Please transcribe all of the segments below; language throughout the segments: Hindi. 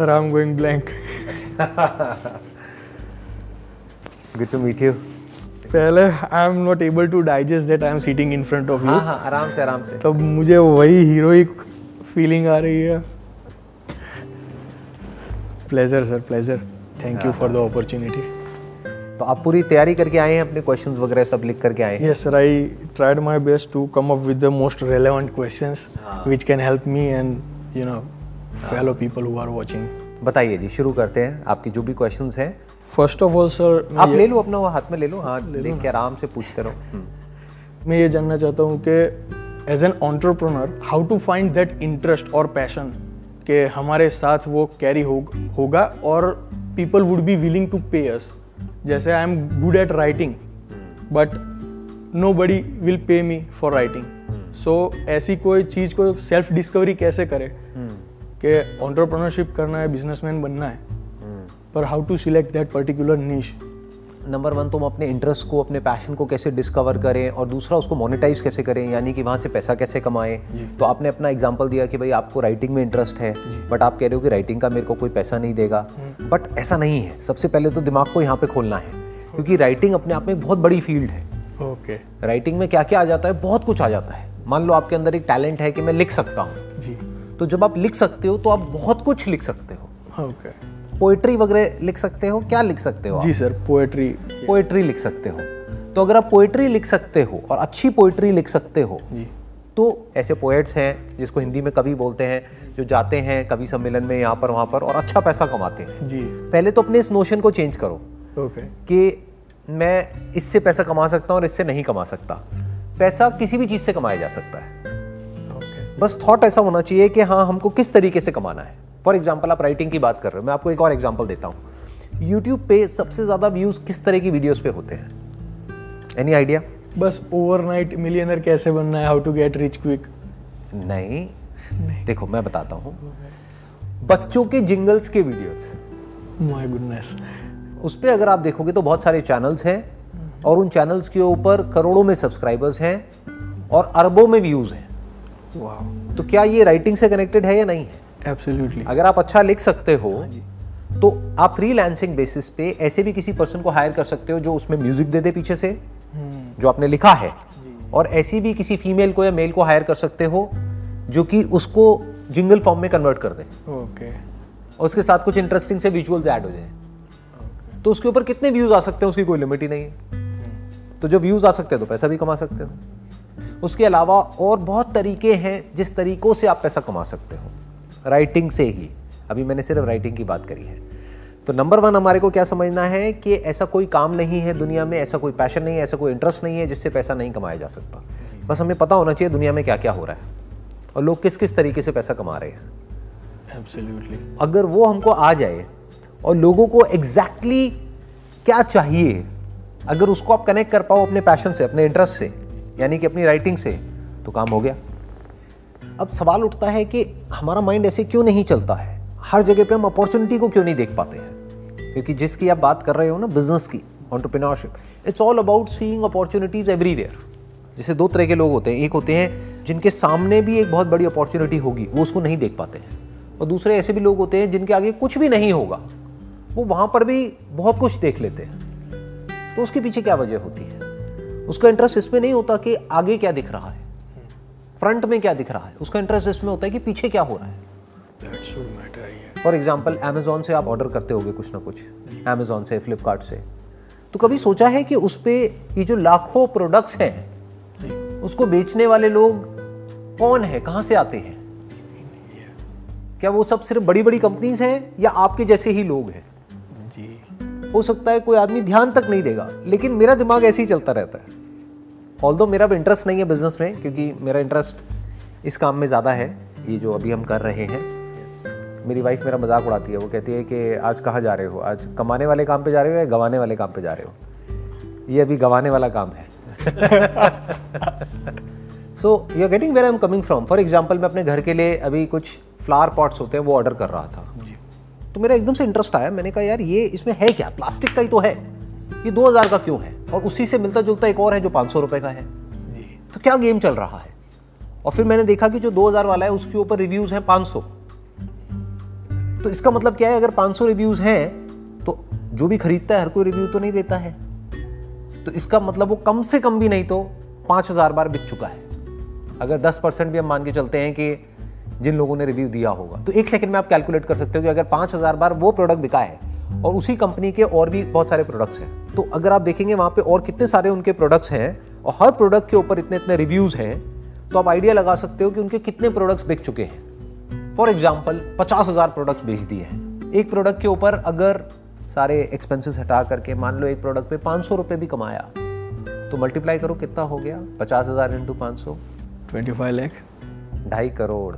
Sir, I'm going blank. Good to meet you पहले I am not able to digest that I am sitting in front of you हाँ हाँ आराम से आराम से। तब मुझे वही हीरोइक फीलिंग आ रही है। Pleasure sir pleasure thank you for the opportunity तो आप पूरी तैयारी करके आए हैं अपने क्वेश्चंस वगैरह सब लिख करके आए हैं? Yes, sir. I tried my best to come up with the most relevant questions which can help me and you know fellow people who are watching. बताइए जी शुरू करते हैं। आपकी जो भी क्वेश्चंस हैं। फ़र्स्ट ऑफ़ ऑल सर आप ले लो अपना वो हाथ में ले लो। हाँ देख के आराम से पूछते रहो। हम्म। मैं ये जानना चाहता हूँ कि as an entrepreneur how to find that interest और पैशन कि हमारे साथ वो कैरी हो, होगा और people would be willing to pay us जैसे I am good at writing but nobody will pay me for writing so ऐसी कोई चीज़ को सेल्फ डिस्कवरी कैसे करे? कि ऑन्टरप्रनरशिप करना है बिजनेसमैन बनना है पर how to select that particular niche number one तुम अपने इंटरेस्ट को अपने पैशन को कैसे डिस्कवर करें और दूसरा उसको मोनेटाइज कैसे करें यानी कि वहाँ से पैसा कैसे कमाएँ? तो आपने अपना एग्जांपल दिया कि भाई आपको राइटिंग में इंटरेस्ट है बट आप कह रहे हो कि राइटिंग का मेरे को कोई पैसा नहीं देगा। बट ऐसा नहीं है। सबसे पहले तो दिमाग को यहाँ पे खोलना है क्योंकि राइटिंग अपने आप में एक बहुत बड़ी फ़ील्ड है। ओके राइटिंग में क्या क्या आ जाता है? बहुत कुछ आ जाता है। मान लो आपके अंदर एक टैलेंट है कि मैं लिख सकता हूँ। जी। तो जब आप लिख सकते हो तो आप बहुत कुछ लिख सकते हो। ओके पोएट्री वगैरह लिख सकते हो क्या लिख सकते हो जी सर पोएट्री पोएट्री लिख सकते हो। तो अगर आप पोएट्री लिख सकते हो और अच्छी पोएट्री लिख सकते हो जी। तो ऐसे पोएट्स हैं जिसको हिंदी में कवि बोलते हैं जो जाते हैं कवि सम्मेलन में यहाँ पर वहाँ पर और अच्छा पैसा कमाते हैं। जी। पहले तो अपने इस नोशन को चेंज करो ओके कि मैं इससे पैसा कमा सकता हूँ और इससे नहीं कमा सकता। पैसा किसी भी चीज़ से कमाया जा सकता है। बस थॉट ऐसा होना चाहिए कि हाँ हमको किस तरीके से कमाना है। फॉर एग्ज़ाम्पल आप राइटिंग की बात कर रहे हो मैं आपको एक और एग्ज़ाम्पल देता हूँ। यूट्यूब पे सबसे ज़्यादा व्यूज़ किस तरह की वीडियोस पे होते हैं? एनी आइडिया बस ओवरनाइट मिलियनर कैसे बनना है? How to get rich quick नहीं। देखो मैं बताता हूँ। बच्चों के जिंगल्स के वीडियोस माय गुडनेस उस पर अगर आप देखोगे तो बहुत सारे चैनल्स हैं और उन चैनल्स के ऊपर करोड़ों में सब्सक्राइबर्स हैं और अरबों में व्यूज़ हैं। तो क्या ये राइटिंग से कनेक्टेड है या नहीं? है एब्सोल्युटली अगर आप अच्छा लिख सकते हो तो आप फ्रीलांसिंग बेसिस पे ऐसे भी किसी पर्सन को हायर कर सकते हो जो उसमें म्यूज़िक दे दे पीछे से जो आपने लिखा है। और ऐसी भी किसी फीमेल को या मेल को हायर कर सकते हो जो कि उसको जिंगल फॉर्म में कन्वर्ट कर दे। ओके और उसके साथ कुछ इंटरेस्टिंग से विजुअल्स ऐड हो जाए। तो उसके ऊपर कितने व्यूज़ आ सकते हैं? उसकी कोई लिमिट ही नहीं है। तो जो व्यूज़ आ सकते हैं तो पैसा भी कमा सकते हो। उसके अलावा और बहुत तरीके हैं जिस तरीकों से आप पैसा कमा सकते हो। राइटिंग से ही। अभी मैंने सिर्फ़ राइटिंग की बात करी है। तो नंबर वन हमारे को क्या समझना है कि ऐसा कोई काम नहीं है दुनिया में ऐसा कोई पैशन नहीं है ऐसा कोई इंटरेस्ट नहीं है जिससे पैसा नहीं कमाया जा सकता। बस हमें पता होना चाहिए दुनिया में क्या क्या हो रहा है। और लोग किस किस तरीके से पैसा कमा रहे हैं। एब्सोल्युटली अगर वो हमको आ जाए और लोगों को एग्जैक्टली exactly क्या चाहिए अगर उसको आप कनेक्ट कर पाओ अपने पैशन से अपने इंटरेस्ट से यानी कि अपनी राइटिंग से तो काम हो गया। अब सवाल उठता है कि हमारा माइंड ऐसे क्यों नहीं चलता है? हर जगह पे हम अपॉर्चुनिटी को क्यों नहीं देख पाते हैं? क्योंकि जिसकी आप बात कर रहे हो ना बिज़नेस की entrepreneurship it's all about seeing opportunities everywhere जैसे दो तरह के लोग होते हैं। एक होते हैं जिनके सामने भी एक बहुत बड़ी अपॉर्चुनिटी होगी, वो उसको नहीं देख पाते हैं। और दूसरे ऐसे भी लोग होते हैं जिनके आगे कुछ भी नहीं होगा, वो वहाँ पर भी बहुत कुछ देख लेते हैं। तो उसके पीछे क्या वजह होती है? उसका इंटरेस्ट इसमें नहीं होता कि आगे क्या दिख रहा है। फ्रंट में क्या दिख रहा है। उसका इंटरेस्ट इसमें होता है कि पीछे क्या हो रहा है। फॉर एग्ज़ाम्पल अमेजोन से आप ऑर्डर करते होगे कुछ ना कुछ। अमेजोन से फ्लिपकार्ट से। तो कभी सोचा है कि उस पर ये जो लाखों प्रोडक्ट्स हैं उसको बेचने वाले लोग कौन है? कहाँ से आते हैं? क्या वो सब सिर्फ़ बड़ी बड़ी कंपनीज़ हैं या आपके जैसे ही लोग हैं? हो सकता है कोई आदमी ध्यान तक नहीं देगा, लेकिन मेरा दिमाग ऐसे ही चलता रहता है। ऑल मेरा इंटरेस्ट नहीं है बिज़नेस में, क्योंकि मेरा इंटरेस्ट इस काम में ज़्यादा है, ये जो अभी हम कर रहे हैं, मेरी वाइफ मेरा मज़ाक उड़ाती है, वो कहती है कि आज कहाँ जा रहे हो? आज कमाने वाले काम पे जा रहे हो या गवाने वाले काम पे जा रहे हो? ये अभी गवाने वाला काम है। So you are getting where I am coming from for example मैं अपने घर के लिए अभी कुछ फ्लावर पॉट्स होते हैं, वो ऑर्डर कर रहा था। तो मेरा एकदम से इंटरेस्ट आया। मैंने कहा यार ये इसमें है क्या? प्लास्टिक का ही तो है। ये 2000 का क्यों है? और उसी से मिलता जुलता एक और है जो 500 रुपए का है। जी। तो क्या गेम चल रहा है? और फिर मैंने देखा कि जो 2000 वाला है उसके ऊपर रिव्यूज़ हैं 500 तो इसका मतलब क्या है? अगर 500 रिव्यूज़ हैं तो जो भी खरीदता है हर कोई रिव्यू तो नहीं देता है। तो इसका मतलब वो कम से कम भी नहीं तो 5000 बार बिक चुका है। अगर 10 परसेंट भी हम मान के चलते हैं कि जिन लोगों ने रिव्यू दिया होगा। तो एक सेकंड में आप कैलकुलेट कर सकते हो कि अगर 5000 बार वो प्रोडक्ट बिका है और उसी कंपनी के और भी बहुत सारे प्रोडक्ट्स हैं तो अगर आप देखेंगे वहाँ पे और कितने सारे उनके प्रोडक्ट्स हैं और हर प्रोडक्ट के ऊपर इतने इतने रिव्यूज़ हैं तो आप आइडिया लगा सकते हो कि उनके कितने प्रोडक्ट्स बिक चुके हैं। फॉर एग्ज़ाम्पल पचास हज़ार प्रोडक्ट्स बेच दिए हैं। एक प्रोडक्ट के ऊपर अगर सारे एक्सपेंसेस हटा करके मान लो एक प्रोडक्ट पे पाँच सौ रुपये भी कमाया तो मल्टीप्लाई करो कितना हो गया? पचास हज़ार इंटू पाँच सौ। Twenty five lakh. ढाई करोड़।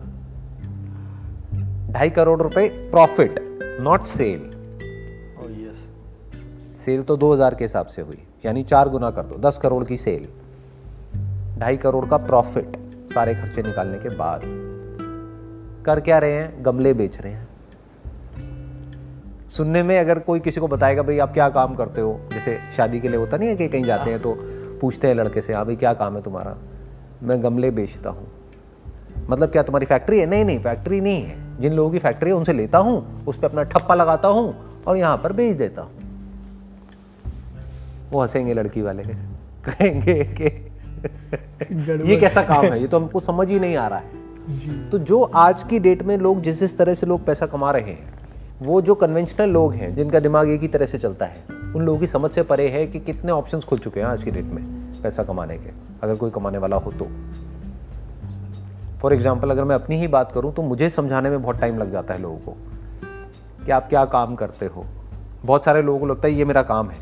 ढाई करोड़ रुपए profit not sale yes sale तो 2000 के हिसाब से हुई यानी चार गुना कर दो 10 करोड़ की सेल ढाई करोड़ का प्रॉफिट सारे खर्चे निकालने के बाद. कर क्या रहे हैं? गमले बेच रहे हैं. सुनने में अगर कोई किसी को बताएगा भाई आप क्या काम करते हो? जैसे शादी के लिए होता नहीं है कि कहीं जाते हैं तो पूछते हैं लड़के से हाँ भाई क्या काम है तुम्हारा? मैं गमले बेचता हूँ. मतलब क्या तुम्हारी फैक्ट्री है? नहीं नहीं फैक्ट्री नहीं है. जिन लोगों की फैक्ट्री है उनसे लेता हूँ उस पर अपना ठप्पा लगाता हूँ और यहाँ पर बेच देता हूँ। वो हंसेंगे लड़की वाले कहेंगे कि ये कैसा काम है? ये तो हमको समझ ही नहीं आ रहा है। तो जो आज की डेट में लोग जिस जिस तरह से लोग पैसा कमा रहे हैं वो जो कन्वेंशनल लोग हैं जिनका दिमाग एक ही तरह से चलता है उन लोगों की समझ से परे है कि कितने ऑप्शंस खुल चुके हैं आज की डेट में पैसा कमाने के अगर कोई कमाने वाला हो तो। फॉर एग्ज़ाम्पल अगर मैं अपनी ही बात करूँ तो मुझे समझाने में बहुत टाइम लग जाता है लोगों को कि आप क्या काम करते हो। बहुत सारे लोगों को लगता है, ये मेरा काम है।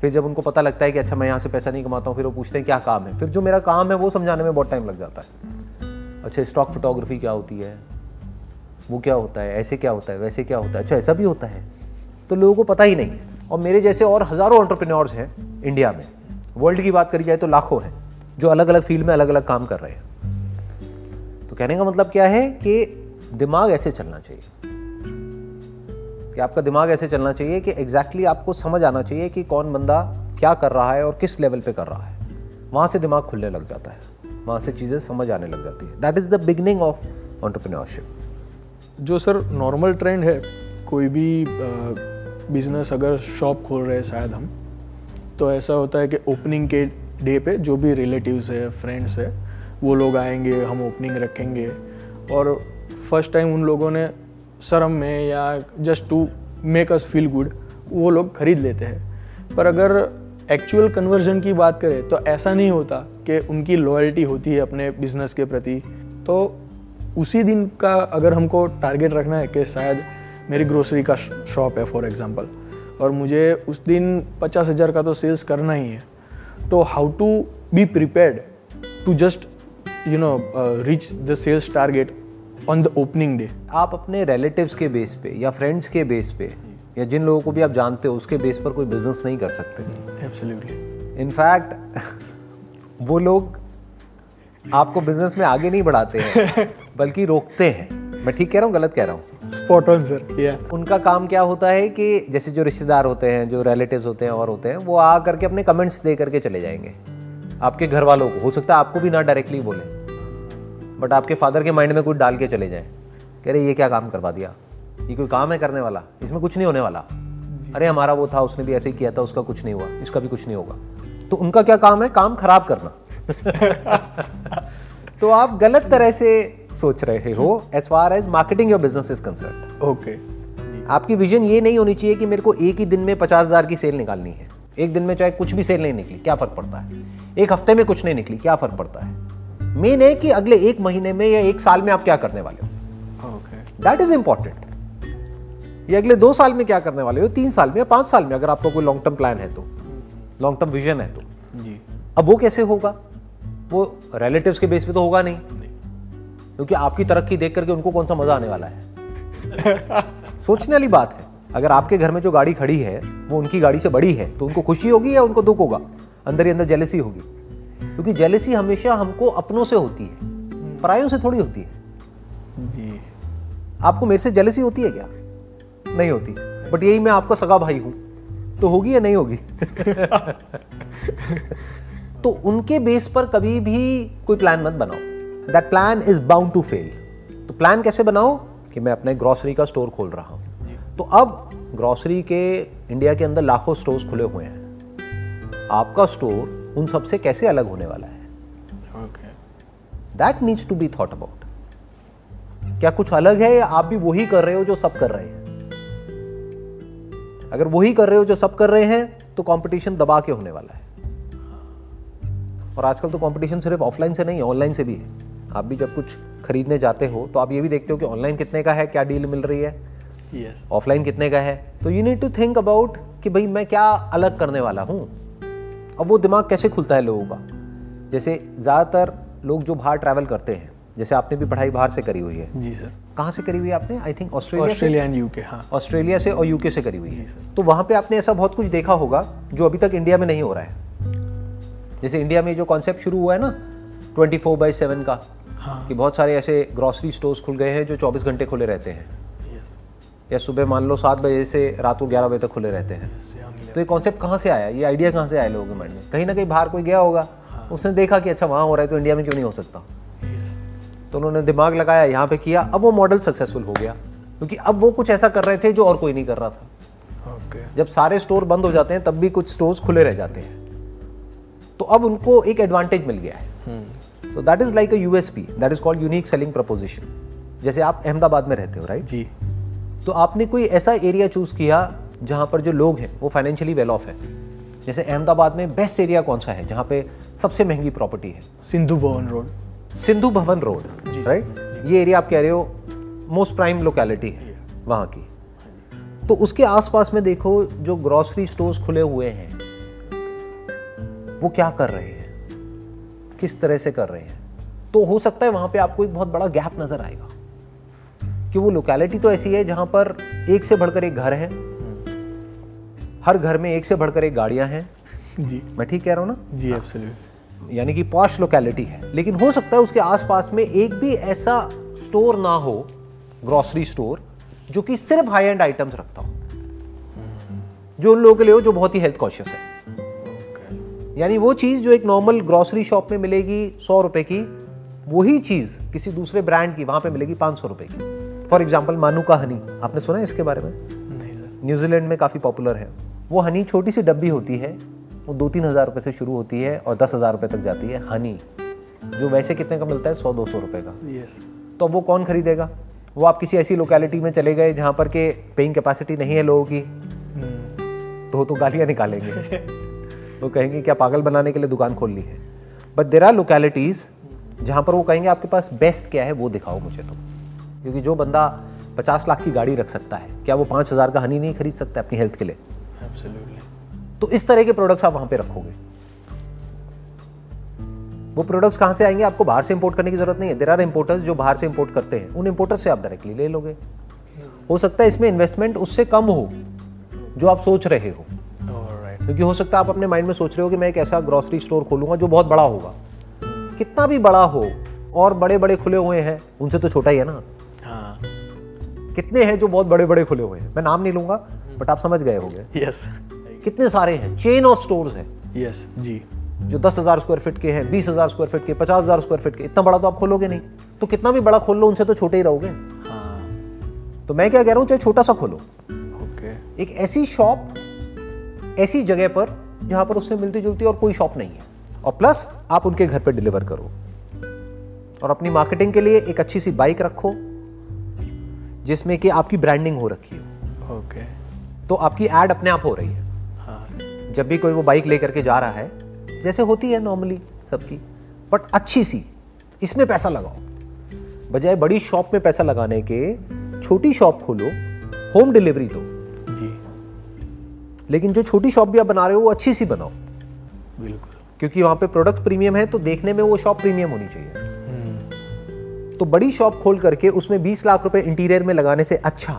फिर जब उनको पता लगता है कि अच्छा मैं यहाँ से पैसा नहीं कमाता हूँ, फिर वो पूछते हैं, क्या काम है? फिर जो मेरा काम है, वो समझाने में बहुत टाइम लग जाता है। अच्छा स्टॉक फोटोग्राफी क्या होती है? वो क्या होता है? ऐसे क्या होता है? वैसे क्या होता है? अच्छा ऐसा भी होता है? तो लोगों को पता ही नहीं और मेरे जैसे और हज़ारों ऑन्टरप्रेन्योर्स हैं इंडिया में। वर्ल्ड की बात करी जाए तो लाखों हैं, जो अलग अलग फ़ील्ड में अलग अलग काम कर रहे हैं। कहने का मतलब क्या है कि दिमाग ऐसे चलना चाहिए। कि आपका दिमाग ऐसे चलना चाहिए कि एग्जैक्टली exactly आपको समझ आना चाहिए कि कौन बंदा क्या कर रहा है और किस लेवल पे कर रहा है। वहाँ से दिमाग खुलने लग जाता है। वहाँ से चीज़ें समझ आने लग जाती है। That is the beginning of entrepreneurship जो सर नॉर्मल ट्रेंड है, कोई भी बिज़नेस अगर शॉप खोल रहे हैं शायद हम तो ऐसा होता है कि ओपनिंग के डे पे जो भी रिलेटिव्स है फ्रेंड्स है वो लोग आएँगे, हम ओपनिंग रखेंगे। और फ़र्स्ट टाइम उन लोगों ने शर्म में या just to make us feel good वो लोग खरीद लेते हैं। पर अगर एक्चुअल कन्वर्जन की बात करें तो ऐसा नहीं होता कि उनकी लॉयल्टी होती है अपने बिज़नेस के प्रति। तो उसी दिन का अगर हमको टारगेट रखना है कि शायद मेरी ग्रोसरी का शॉप है फॉर एग्जांपल और मुझे उस दिन पचास हज़ार का तो सेल्स करना ही है तो how to be prepared to just you know reach the sales target on the opening day आप अपने रिलेटिव्स के बेस पे या फ्रेंड्स के बेस पे या जिन लोगों को भी आप जानते हो उसके बेस पर कोई बिज़नेस नहीं कर सकते। एब्सोल्युटली इनफैक्ट वो लोग आपको बिज़नेस में आगे नहीं बढ़ाते हैं बल्कि रोकते हैं। मैं ठीक कह रहा हूँ गलत कह रहा हूँ? स्पॉट ऑन सर या उनका काम क्या होता है कि जैसे जो रिश्तेदार होते हैं जो रिलेटिव्स होते हैं और होते हैं वो आ करके अपने कमेंट्स दे करके चले जाएँगे। आपके घर वालों को हो सकता है आपको भी ना डायरेक्टली बोले बट आपके फादर के माइंड में कुछ डाल के चले जाएँ। कह रहे ये क्या काम करवा दिया? ये कोई काम है करने वाला? इसमें कुछ नहीं होने वाला। अरे हमारा वो था उसने भी ऐसे ही किया था उसका कुछ नहीं हुआ इसका भी कुछ नहीं होगा। तो उनका क्या काम है? काम खराब करना। तो आप गलत तरह से सोच रहे हो as far as marketing your business is concern okay आपकी विजन ये नहीं होनी चाहिए कि मेरे को एक ही दिन में पचास हज़ार की सेल निकालनी है। एक दिन में चाहे कुछ भी सेल नहीं निकली क्या फ़र्क पड़ता है? एक हफ़्ते में कुछ नहीं निकली क्या फ़र्क पड़ता है? मेन है कि अगले एक महीने में या एक साल में आप क्या करने वाले हो? दैट इज़ इंपॉर्टेंट ये अगले दो साल में क्या करने वाले हो? तीन साल में या पाँच साल में अगर आपका कोई लॉन्ग टर्म प्लान है तो। लॉन्ग टर्म विजन है तो। जी। अब वो कैसे होगा? वो रिलेटिव्स के बेस पे तो होगा नहीं। क्योंकि आपकी तरक्की देख करके उनको कौन सा मज़ा आने वाला है? सोचने वाली बात है। अगर आपके घर में जो गाड़ी खड़ी है वो उनकी गाड़ी से बड़ी है तो उनको खुशी होगी या उनको दुख होगा? अंदर ही अंदर जेलसी होगी। क्योंकि जेलसी हमेशा हमको अपनों से होती है परायों से थोड़ी होती है। जी। आपको मेरे से जेलसी होती है क्या? नहीं होती। बट यही मैं आपका सगा भाई हूँ। तो होगी या नहीं होगी? तो उनके बेस पर कभी भी कोई प्लान मत बनाओ। That plan is bound to fail तो प्लान कैसे बनाओ? कि मैं अपने ग्रॉसरी का स्टोर खोल रहा हूँ। तो अब ग्रॉसरी के इंडिया के अंदर लाखों स्टोर्स खुले हुए हैं। आपका स्टोर उन सबसे कैसे अलग होने वाला है? That needs to be thought about क्या कुछ अलग है या आप भी वही कर रहे हो जो सब कर रहे हैं? अगर वही कर रहे हो जो सब कर रहे हैं तो कंपटीशन दबा के होने वाला है। और आजकल तो कंपटीशन सिर्फ़ ऑफलाइन से नहीं है ऑनलाइन से भी है। आप भी जब कुछ खरीदने जाते हो तो आप ये भी देखते हो कि ऑनलाइन कितने का है क्या डील मिल रही है। ऑफलाइन कितने का है? तो you need to think about कि भाई मैं क्या अलग करने वाला हूँ? अब वो दिमाग कैसे खुलता है लोगों का? जैसे ज़्यादातर लोग जो बाहर ट्रैवल करते हैं जैसे आपने भी पढ़ाई बाहर से करी हुई है। जी सर। कहाँ से करी हुई है आपने? I think Australia Australia and UK हाँ। ऑस्ट्रेलिया से और यूके से करी हुई है। तो वहाँ पे आपने ऐसा बहुत कुछ देखा होगा जो अभी तक इंडिया में नहीं हो रहा है। जैसे इंडिया में जो कॉन्सेप्ट शुरू हुआ है ना ट्वेंटी फोर बाई सेवन का हाँ। कि बहुत सारे ऐसे ग्रॉसरी स्टोर्स खुल गए हैं जो चौबीस घंटे खुले रहते हैं। या सुबह मान लो सात बजे से रात को ग्यारह बजे तक खुले रहते हैं। तो ये कॉन्सेप्ट कहाँ से आया? ये आइडिया कहाँ से आया लोगों के माइंड में? कहीं ना कहीं बाहर कोई गया होगा। उसने देखा कि अच्छा वहाँ हो रहा है तो इंडिया में क्यों नहीं हो सकता? तो उन्होंने दिमाग लगाया यहाँ पे किया। अब वो मॉडल सक्सेसफुल हो गया। क्योंकि अब वो कुछ ऐसा कर रहे थे जो और कोई नहीं कर रहा था। ओके जब सारे स्टोर बंद हो जाते हैं तब भी कुछ स्टोर्स खुले रह जाते हैं। तो अब उनको एक एडवांटेज मिल गया है। तो that is like a USP that is called unique selling proposition जैसे आप अहमदाबाद में रहते हो राइट जी। तो आपने कोई ऐसा एरिया चूज़ किया जहाँ पर जो लोग हैं वो फाइनेंशियली वेल ऑफ़ है? जैसे अहमदाबाद में बेस्ट एरिया कौन सा है जहाँ पे सबसे महँगी प्रॉपर्टी है? Sindhu Bhavan road. Sindhu Bhavan road right ये एरिया आप कह रहे हो मोस्ट प्राइम लोकेलिटी है वहाँ की। तो उसके आसपास में देखो जो ग्रॉसरी स्टोर्स खुले हुए हैं वो क्या कर रहे हैं? किस तरह से कर रहे हैं? तो हो सकता है वहाँ पे आपको एक बहुत बड़ा गैप नज़र आएगा। कि वो लोकेलिटी तो ऐसी है जहाँ पर एक से बढ़कर एक घर है। हर घर में एक से बढ़कर एक गाड़ियाँ हैं। जी। मैं ठीक कह रहा हूँ ना? जी एब्सोल्युटली यानी कि पॉश लोकेलिटी है। लेकिन हो सकता है उसके आसपास में एक भी ऐसा स्टोर ना हो ग्रॉसरी स्टोर जो कि सिर्फ़ हाई एंड आइटम्स रखता हो। जो उन लोगों के लिए हो जो बहुत ही हेल्थ कॉशियस है। यानी वो चीज़ जो एक नॉर्मल ग्रॉसरी शॉप में मिलेगी सौ रुपए की वही चीज़ किसी दूसरे ब्रांड की वहाँ पे मिलेगी पाँच सौ रुपए की। फॉर एग्ज़ाम्पल मानू का हनी आपने सुना है इसके बारे में? नहीं सर न्यूजीलैंड में काफ़ी पॉपुलर है। वो हनी छोटी सी डब्बी होती है वो दो तीन हज़ार रुपये से शुरू होती है और दस हज़ार रुपये तक जाती है हनी जो वैसे कितने का मिलता है? सौ दो सौ रुपये का। यस तो वो कौन खरीदेगा? वो आप किसी ऐसी लोकेलिटी में चले गए जहाँ पर के पेइंग कैपेसिटी नहीं है लोगों की। तो वो तो गालियाँ निकालेंगे। वो कहेंगे क्या पागल बनाने के लिए दुकान खोल ली है। बट देर आर लोकेलिटीज़ जहाँ पर वो कहेंगे आपके पास बेस्ट क्या है वो दिखाओ मुझे तो क्योंकि जो बंदा पचास लाख की गाड़ी रख सकता है क्या वो पाँच हज़ार का हनी नहीं खरीद सकता अपनी हेल्थ के लिए? एब्सोल्युटली तो इस तरह के प्रोडक्ट्स आप वहाँ पे रखोगे। वो प्रोडक्ट्स कहाँ से आएँगे? आपको बाहर से इंपोर्ट करने की ज़रूरत नहीं है। देर आर इंपोर्टर्स जो बाहर से इंपोर्ट करते हैं। उन इंपोर्टर्स से आप डायरेक्टली ले लोगे। हो सकता है इसमें इन्वेस्टमेंट उससे कम हो जो आप सोच रहे हो। ऑलराइट क्योंकि हो सकता है आप अपने माइंड में सोच रहे हो कि मैं एक ऐसा ग्रॉसरी स्टोर खोलूँगा जो बहुत बड़ा होगा। कितना भी बड़ा हो और बड़े बड़े खुले हुए हैं उनसे तो छोटा ही है ना। कितने हैं जो बहुत बड़े बड़े खुले हुए हैं? मैं नाम नहीं लूँगा बट आप समझ गए होंगे। यस कितने सारे हैं? चेन ऑफ़ स्टोर्स हैं। यस जी। जो दस हज़ार स्क्वायर फीट के हैं बीस हज़ार स्क्वायर फीट के पचास हज़ार स्क्वायर फीट के इतना बड़ा तो आप खोलोगे नहीं। तो कितना भी बड़ा खोल लो उनसे तो छोटे ही रहोगे। हाँ। तो मैं क्या कह रहा हूँ चाहे छोटा सा खोलो। ओके एक ऐसी शॉप ऐसी जगह पर जहाँ पर उससे मिलती जुलती और कोई शॉप नहीं है। और प्लस आप उनके घर पर डिलीवर करो। और अपनी मार्केटिंग के लिए एक अच्छी सी बाइक रखो। जिसमें कि आपकी ब्रांडिंग हो रखी हो। ओके तो आपकी एड अपने आप हो रही है। हाँ। जब भी कोई वो बाइक लेकर के जा रहा है जैसे होती है नॉर्मली सबकी बट अच्छी सी इसमें पैसा लगाओ। बजाय बड़ी शॉप में पैसा लगाने के छोटी शॉप खोलो होम डिलीवरी दो। जी। लेकिन जो छोटी शॉप भी आप बना रहे हो वो अच्छी सी बनाओ। बिल्कुल। क्योंकि वहाँ पे प्रोडक्ट प्रीमियम है तो देखने में वो शॉप प्रीमियम होनी चाहिए। तो बड़ी शॉप खोल करके उसमें 20 लाख रुपए इंटीरियर में लगाने से अच्छा।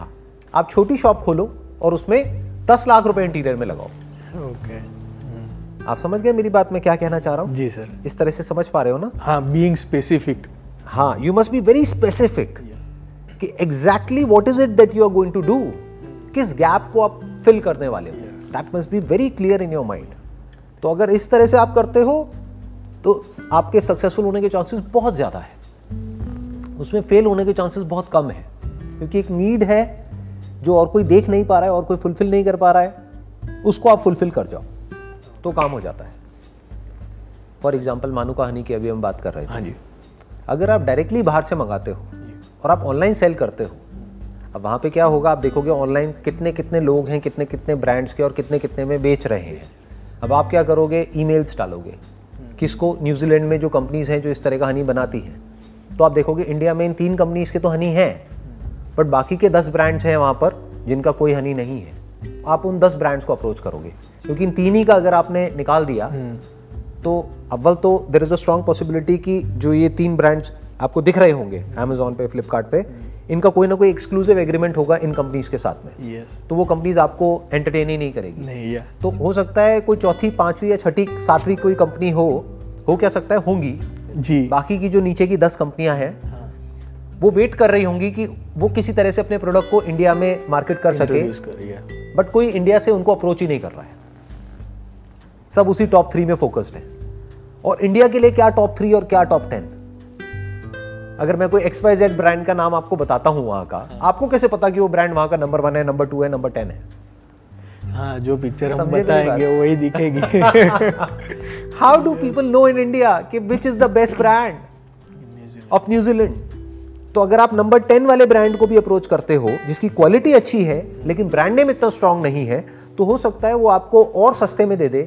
आप छोटी शॉप खोलो और उसमें 10 लाख रुपए इंटीरियर में लगाओ। ओके आप समझ गए मेरी बात? मैं क्या कहना चाह रहा हूँ? जी सर इस तरह से समझ पा रहे हो ना? हाँ बीइंग स्पेसिफिक हाँ you must be very specific कि exactly what is it that you are going to do किस गैप को आप फिल करने वाले हो? That must be very clear in your mind तो अगर इस तरह से आप करते हो तो आपके सक्सेसफुल होने के चांसेस बहुत ज़्यादा है। उसमें फेल होने के चांसेस बहुत कम है क्योंकि एक नीड है जो और कोई देख नहीं पा रहा है और कोई फुलफिल नहीं कर पा रहा है उसको आप फुलफिल कर जाओ तो काम हो जाता है। फॉर एग्ज़ाम्पल मानू कहानी की अभी हम बात कर रहे थे। हाँ जी। अगर आप डायरेक्टली बाहर से मंगाते हो और आप ऑनलाइन सेल करते हो अब वहाँ पे क्या होगा आप देखोगे ऑनलाइन कितने कितने लोग हैं कितने कितने ब्रांड्स के और कितने कितने में बेच रहे हैं। अब आप क्या करोगे ईमेल्स डालोगे किसको न्यूजीलैंड में जो कंपनीज़ हैं जो इस तरह का हनी बनाती हैं तो आप देखोगे इंडिया में इन तीन कंपनीज़ के तो हनी हैं बट बाकी के दस ब्रांड्स हैं वहाँ पर जिनका कोई हनी नहीं है। आप उन दस ब्रांड्स को अप्रोच करोगे। क्योंकि इन तीन ही का अगर आपने निकाल दिया तो अव्वल तो there is a strong possibility कि जो ये तीन ब्रांड्स आपको दिख रहे होंगे अमेजोन पे फ्लिपकार्ट पे इनका कोई ना कोई एक्सक्लूसिव एग्रीमेंट होगा इन कंपनीज़ के साथ में। यस तो वो कंपनीज़ आपको एंटरटेन ही नहीं करेगी। नहीं या तो हो सकता है कोई चौथी पांचवी या छठी सातवीं कोई कंपनी हो हो क्या सकता है होंगी। जी। बाकी की जो नीचे की दस कंपनियाँ हैं वो वेट कर रही होंगी कि वो किसी तरह से अपने प्रोडक्ट को इंडिया में मार्केट कर सके। बट कोई इंडिया से उनको अप्रोच ही नहीं कर रहा है। सब उसी टॉप थ्री में फोकस्ड है। और इंडिया के लिए क्या टॉप थ्री और क्या टॉप टेन अगर मैं कोई एक्स वाई जेड ब्रांड का नाम आपको बताता हूँ वहाँ का आपको कैसे पता कि वो ब्रांड वहाँ का नंबर वन है नंबर टू है नंबर टेन है? हाँ जो पिक्चर हम बताएँगे वही दिखेगी। How do people know in India कि which is the best brand of New Zealand तो अगर आप नंबर टेन वाले ब्रांड को भी अप्रोच करते हो, जिसकी क्वालिटी अच्छी है, लेकिन ब्रांड नेम इतना स्ट्रांग नहीं है तो हो सकता है वो आपको और सस्ते में दे दे।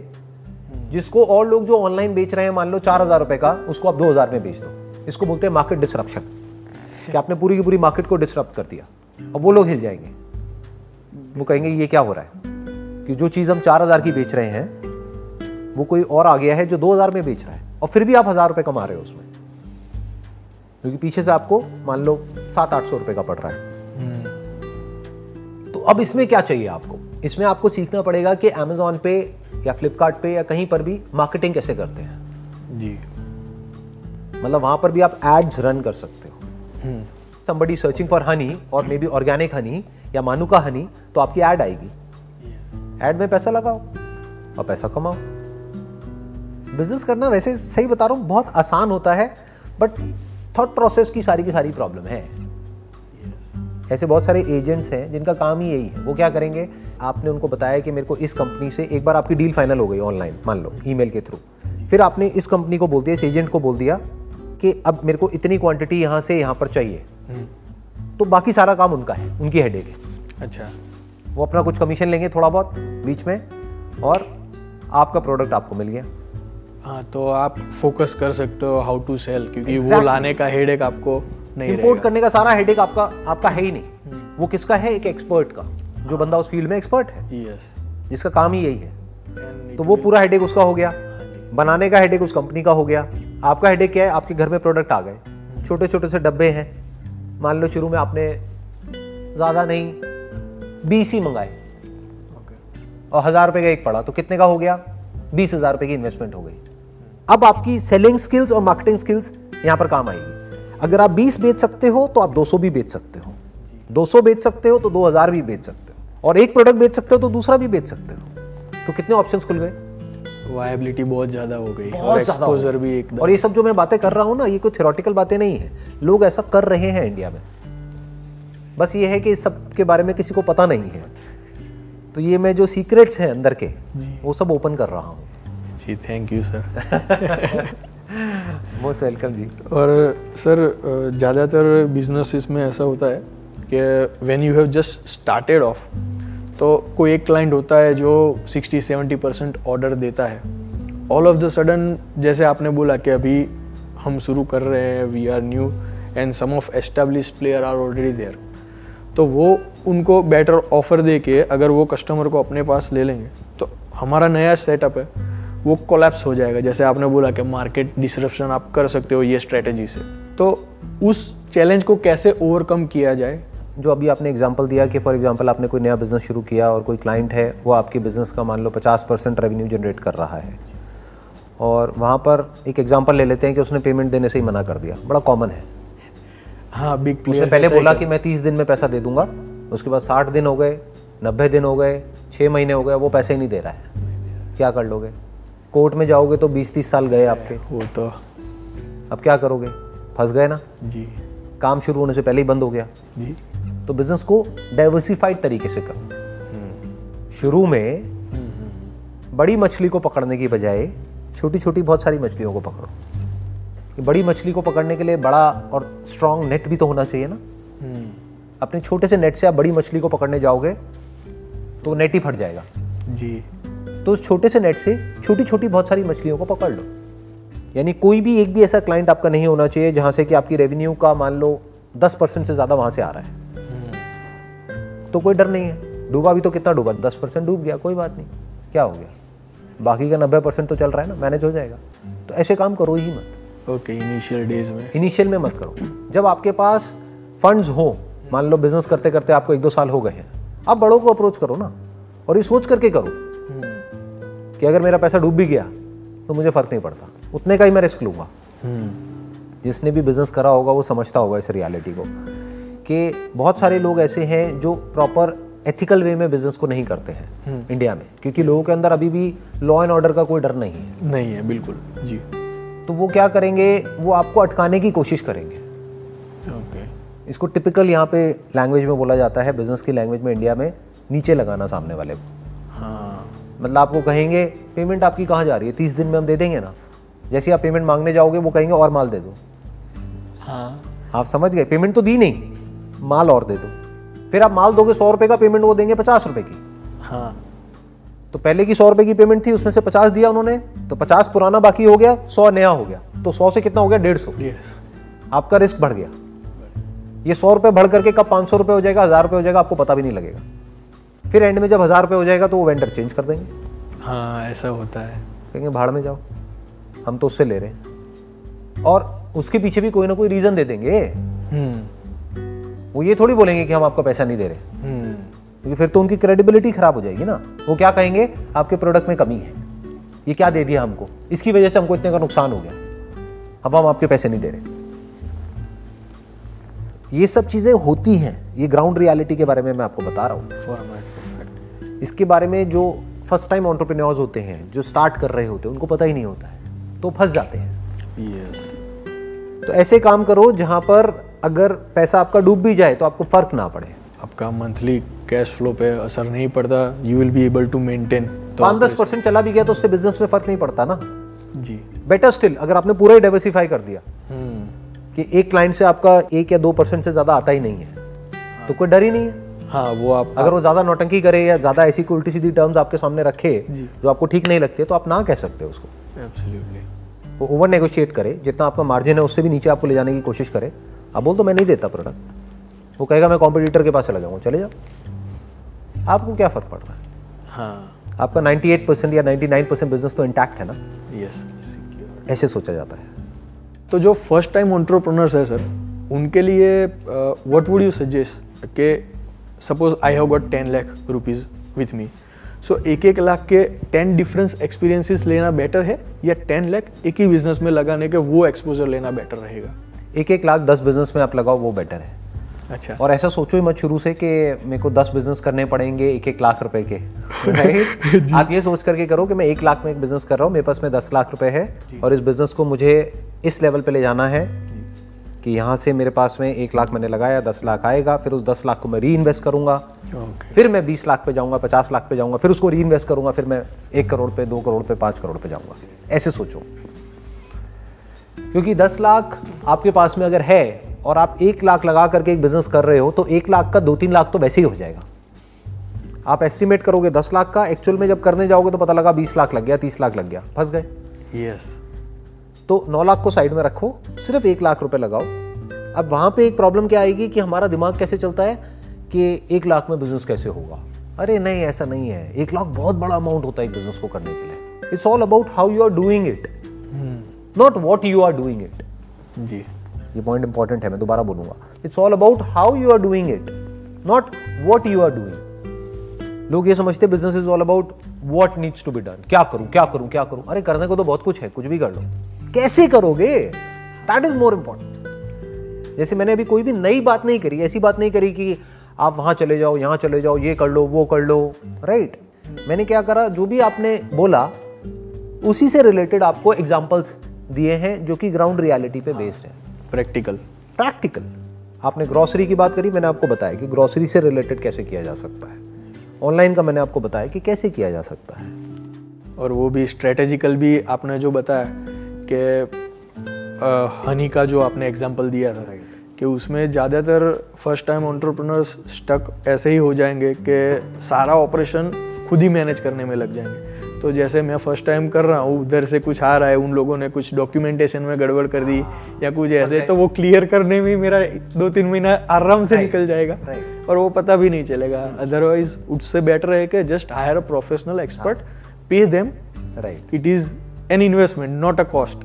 जिसको और लोग जो ऑनलाइन बेच रहे हैं, मान लो चार हज़ार रुपए का, उसको आप दो हज़ार में बेच दो। इसको बोलते हैं मार्केट डिसरप्शन कि आपने पूरी की पूरी मार्केट को डिसरप्ट कर दिया। और वो लोग हिल जाएँगे। वो कहेंगे, ये क्या हो रहा है? कि जो चीज़ हम चार हज़ार की बेच रहे हैं वो कोई और आ गया है जो दो हज़ार में बेच रहा है और फिर भी आप हज़ार रुपए कमा रहे हो उसमें। क्योंकि पीछे से आपको मान लो सात आठ सौ रुपए का पड़ रहा है। तो अब इसमें क्या चाहिए आपको? इसमें आपको सीखना पड़ेगा कि अमेजोन पे या फ्लिपकार्ट पे या कहीं पर भी मार्केटिंग कैसे करते हैं। जी। मतलब वहाँ पर भी आप एड्स रन कर सकते हो। somebody सर्चिंग फॉर हनी और मे बी ऑर्गेनिक हनी या मानू का हनी तो आपकी ऐड आएगी। ऐड में पैसा लगाओ और पैसा कमाओ। बिज़नेस करना वैसे सही बता रहा हूँ बहुत आसान होता है बट थॉट प्रोसेस की सारी की सारी प्रॉब्लम है। ऐसे बहुत सारे एजेंट्स हैं जिनका काम ही यही है। वो क्या करेंगे? आपने उनको बताया कि मेरे को इस कंपनी से एक बार आपकी डील फाइनल हो गई ऑनलाइन मान लो ईमेल के थ्रू फिर आपने इस कंपनी को बोल दिया इस एजेंट को बोल दिया कि अब मेरे को इतनी क्वांटिटी यहाँ से यहाँ पर चाहिए। तो बाकी सारा काम उनका है उनकी हेडेक है। अच्छा। वो अपना कुछ कमीशन लेंगे थोड़ा बहुत बीच में और आपका प्रोडक्ट आपको मिल गया। हाँ तो आप फोकस कर सकते हो हाउ टू सेल क्योंकि exactly. वो लाने का हेडेक आपको नहीं रहेगा। करने का सारा हेडेक आपका आपका है ही नहीं। वो किसका है? एक एक्सपर्ट का। जो बंदा उस फ़ील्ड में एक्सपर्ट है। यस जिसका काम ही यही है। तो वो पूरा हेडेक उसका हो गया। बनाने का हेडेक उस कंपनी का हो गया। आपका हेडेक क्या है? आपके घर में प्रोडक्ट आ गए। छोटे छोटे से डब्बे हैं। मान लो शुरू में आपने ज़्यादा नहीं बीस ही मंगाए। और हज़ार रुपये का एक पड़ा तो कितने का हो गया? बीस हज़ार रुपये की इन्वेस्टमेंट हो गई। अब आपकी सेलिंग स्किल्स और मार्केटिंग स्किल्स यहाँ पर काम आएगी। अगर आप 20 बेच सकते हो तो आप 200 भी बेच सकते हो। 200 बेच सकते हो तो 2000 भी बेच सकते हो। और एक प्रोडक्ट बेच सकते हो तो दूसरा भी बेच सकते हो। तो कितने ऑप्शन खुल गए? वायबिलिटी बहुत ज़्यादा हो गई और बहुत ज़्यादा एक्सपोजर भी एकदम। और ये सब जो मैं बातें कर रहा हूँ ना ये कोई थियोरटिकल बातें नहीं है। लोग ऐसा कर रहे हैं इंडिया में। बस ये है कि इस सब के बारे में किसी को पता नहीं है। तो ये मैं जो सीक्रेट्स हैं अंदर के वो सब ओपन कर रहा हूँ। जी thank you sir most welcome जी. और सर ज़्यादातर बिज़नेस में ऐसा होता है कि when you have just started off तो कोई एक क्लाइंट होता है जो 60-70 परसेंट ऑर्डर देता है। ऑल ऑफ़ द सडन जैसे आपने बोला कि अभी हम शुरू कर रहे हैं we are new and some of establish player are already there तो वो उनको बेटर ऑफ़र दे के अगर वो कस्टमर को अपने पास ले लेंगे तो हमारा नया सेटअप है। वो कोलैप्स हो जाएगा। जैसे आपने बोला कि मार्केट डिसरप्शन आप कर सकते हो ये स्ट्रेटजी से। तो उस चैलेंज को कैसे ओवरकम किया जाए? जो अभी आपने एग्जांपल दिया कि फॉर एग्जांपल आपने कोई नया बिज़नेस शुरू किया और कोई क्लाइंट है वो आपके बिज़नेस का मान लो 50 परसेंट रेवेन्यू जनरेट कर रहा है। और वहाँ पर एक एग्जांपल ले लेते हैं कि उसने पेमेंट देने से ही मना कर दिया। बड़ा कॉमन है। हाँ बिग उसने पहले बोला कि मैं तीस दिन में पैसा दे दूँगा उसके बाद साठ दिन हो गए नब्बे दिन हो गए छः महीने हो गए वो पैसे ही नहीं दे रहा है। क्या कर लोगे? कोर्ट में जाओगे तो बीस तीस साल गए आपके। वो तो। अब क्या करोगे? फंस गए ना? जी। काम शुरू होने से पहले ही बंद हो गया। जी। तो बिज़नेस को डाइवर्सिफाइड तरीके से करो। शुरू में बड़ी मछली को पकड़ने की बजाय छोटी छोटी बहुत सारी मछलियों को पकड़ो। बड़ी मछली को पकड़ने के लिए बड़ा और स्ट्रांग नेट भी तो होना चाहिए ना। अपने छोटे से नेट से आप बड़ी मछली को पकड़ने जाओगे तो नेट ही फट जाएगा। जी। तो उस छोटे से नेट से छोटी छोटी बहुत सारी मछलियों को पकड़ लो। यानी कोई भी एक भी ऐसा क्लाइंट आपका नहीं होना चाहिए जहाँ से कि आपकी रेवेन्यू का मान लो दस परसेंट से ज़्यादा वहाँ से आ रहा है। तो कोई डर नहीं है। डूबा भी तो कितना डूबा? दस परसेंट डूब गया कोई बात नहीं। क्या हो गया? बाकी का नब्बे परसेंट तो चल रहा है ना मैनेज हो जाएगा। तो ऐसे काम करो ही मत। ओके इनिशियल डेज़ में। इनिशियल में मत करो। जब आपके पास फंड्स हो मान लो बिज़नेस करते करते आपको एक दो साल हो गए हैं आप बड़ों को अप्रोच करो ना और ये सोच करके करो। कि अगर मेरा पैसा डूब भी गया तो मुझे फ़र्क नहीं पड़ता। उतने का ही मैं रिस्क लूँगा। जिसने भी बिज़नेस करा होगा वो समझता होगा इस रियलिटी को कि बहुत सारे लोग ऐसे हैं जो प्रॉपर एथिकल वे में बिज़नेस को नहीं करते हैं इंडिया में क्योंकि लोगों के अंदर अभी भी लॉ एंड ऑर्डर का कोई डर नहीं है। नहीं है बिल्कुल। जी। तो वो क्या करेंगे? वो आपको अटकाने की कोशिश करेंगे। ओके। इसको टिपिकल यहाँ पे लैंग्वेज में बोला जाता है बिज़नेस की लैंग्वेज में इंडिया में नीचे लगाना सामने वाले को। हाँ। मतलब आपको कहेंगे पेमेंट आपकी कहाँ जा रही है? तीस दिन में हम दे देंगे ना। जैसे आप पेमेंट मांगने जाओगे वो कहेंगे और माल दे दो। हाँ। आप समझ गए? पेमेंट तो दी नहीं। माल और दे दो। फिर आप माल दोगे सौ रुपए का पेमेंट वो देंगे पचास रुपए की। हाँ। तो पहले की सौ रुपए की पेमेंट थी उसमें से पचास दिया उन्होंने तो पचास पुराना बाकी हो गया सौ नया हो गया। तो सौ से कितना हो गया? डेढ़ सौ। आपका रिस्क बढ़ गया। ये सौ रुपए बढ़ करके कब पाँच सौ रुपये हो जाएगा हज़ार रुपये हो जाएगा आपको पता भी नहीं लगेगा। फिर एंड में जब हज़ार रुपये हो जाएगा तो वो वेंडर चेंज कर देंगे। हाँ ऐसा होता है। कहेंगे भाड़ में जाओ हम तो उससे ले रहे हैं। और उसके पीछे भी कोई ना कोई रीज़न दे देंगे। हम्म। वो ये थोड़ी बोलेंगे कि हम आपका पैसा नहीं दे रहे। हम्म। क्योंकि फिर तो उनकी क्रेडिबिलिटी खराब हो जाएगी ना। वो क्या कहेंगे आपके प्रोडक्ट में कमी है। ये क्या दे दिया हमको? इसकी वजह से हमको इतने का नुकसान हो गया। अब हम आपके पैसे नहीं दे रहे। ये सब चीज़ें होती हैं। ये ग्राउंड रियलिटी के बारे में मैं आपको बता रहा हूँ। इसके बारे में जो फ़र्स्ट टाइम ऑन्टरप्रेन्योर्स होते हैं जो स्टार्ट कर रहे होते हैं उनको पता ही नहीं होता है तो फंस जाते हैं। यस तो ऐसे काम करो जहाँ पर अगर पैसा आपका डूब भी जाए तो आपको फ़र्क ना पड़े। आपका मंथली कैश फ्लो पे असर नहीं पड़ता you will be able to maintain तो पाँच दस परसेंट चला भी गया तो उससे बिज़नेस में फ़र्क नहीं पड़ता ना। जी। बेटर स्टिल अगर आपने पूरा ही डाइवर्सिफाई कर दिया हम्म। कि एक क्लाइंट से आपका एक या दो परसेंट से ज़्यादा आता ही नहीं है तो कोई डर ही नहीं है। हाँ वो आप अगर वो ज़्यादा नौटंकी करे या ज़्यादा ऐसी कोई उल्टी सीधी टर्म्स आपके सामने रखे जो। आपको ठीक नहीं लगते तो आप ना कह सकते हो उसको वो ओवर नेगोशिएट करे जितना आपका मार्जिन है उससे भी नीचे आपको ले जाने की कोशिश करे। आप बोल तो मैं नहीं देता प्रोडक्ट वो कहेगा मैं कॉम्पिटिटर के पास चला जाऊँगा। चले जाओ। आपको क्या फ़र्क पड़ रहा है? हाँ। आपका 98 परसेंट या 99 परसेंट बिज़नेस तो इंटैक्ट है ना? यस ऐसे सोचा जाता है। तो जो फ़र्स्ट टाइम ऑन्टरप्रोनर्स है सर उनके लिए व्हाट वुड यू सजेस्ट कि suppose I have got ten lakh rupees with me so एक एक लाख के टेन डिफरेंस एक्सपीरियंसेस लेना बेटर है या टेन लाख एक ही बिज़नेस में लगाने के वो एक्सपोजर लेना बेटर रहेगा एक एक लाख दस बिज़नेस में आप लगाओ वो बेटर है। अच्छा। और ऐसा सोचो ही मत शुरू से कि मेरे को दस बिज़नेस करने पड़ेंगे एक एक लाख रुपए के राइट आप ये सोच करके करो कि मैं एक लाख में एक बिज़नेस कर रहा हूँ मेरे पास में दस लाख रुपए है और इस बिज़नेस को मुझे इस लेवल पे ले जाना है कि यहाँ से मेरे पास में एक लाख मैंने लगाया दस लाख आएगा फिर उस दस लाख को मैं री इन्वेस्ट करूँगा। ओके फिर मैं बीस लाख पे जाऊँगा पचास लाख पे जाऊँगा फिर उसको री इन्वेस्ट करूँगा फिर मैं एक करोड़ पे दो करोड़ पे पाँच करोड़ पे जाऊँगा। ऐसे सोचो। क्योंकि दस लाख आपके पास में अगर है और आप एक लाख लगा करके एक बिज़नेस कर रहे हो तो एक लाख का दो तीन लाख तो वैसे ही हो जाएगा। आप एस्टिमेट करोगे दस लाख का एक्चुअल में जब करने जाओगे तो पता लगा बीस लाख लग गया तीस लाख लग गया फंस गए। यस तो नौ लाख को साइड में रखो सिर्फ़ एक लाख रुपए लगाओ। अब वहाँ पे एक प्रॉब्लम क्या आएगी कि हमारा दिमाग कैसे चलता है कि एक लाख में बिज़नेस कैसे होगा? अरे नहीं ऐसा नहीं है। एक लाख बहुत बड़ा अमाउंट होता है एक बिज़नेस को करने के लिए। It's all about how you are doing it not what you are doing it जी। ये पॉइंट इंपॉर्टेंट है मैं दोबारा बोलूँगा। It's all about how you are doing it not what you are doing लोग ये समझते business is all about what needs to be done क्या करूँ क्या करूँ क्या करूँ? अरे करने को तो बहुत कुछ है कुछ भी कर लो। कैसे करोगे? दैट इज़ मोर इंपॉर्टेंट जैसे मैंने अभी कोई भी नई बात नहीं करी ऐसी बात नहीं करी कि आप वहाँ चले जाओ यहाँ चले जाओ ये कर लो वो कर लो राइट right? मैंने क्या करा जो भी आपने बोला उसी से रिलेटेड आपको एग्जाम्पल्स दिए हैं जो कि ग्राउंड रियलिटी पे बेस्ड है। प्रैक्टिकल प्रैक्टिकल आपने ग्रॉसरी की बात करी मैंने आपको बताया कि ग्रॉसरी से रिलेटेड कैसे किया जा सकता है। ऑनलाइन का मैंने आपको बताया कि कैसे किया जा सकता है। और वो भी स्ट्रेटेजिकल भी आपने जो बताया। कि हनी का जो आपने एग्जांपल दिया था कि उसमें ज़्यादातर फ़र्स्ट टाइम ऑन्टरप्रनर्स स्टक ऐसे ही हो जाएँगे कि सारा ऑपरेशन खुद ही मैनेज करने में लग जाएँगे। तो जैसे मैं फ़र्स्ट टाइम कर रहा हूँ उधर से कुछ आ रहा है उन लोगों ने कुछ डॉक्यूमेंटेशन में गड़बड़ कर दी या कुछ ऐसे तो वो क्लियर करने में मेरा दो तीन महीना आराम से निकल जाएगा और वो पता भी नहीं चलेगा। अदरवाइज़ उससे बेटर है कि just hire a professional expert pay them right it is an investment not a cost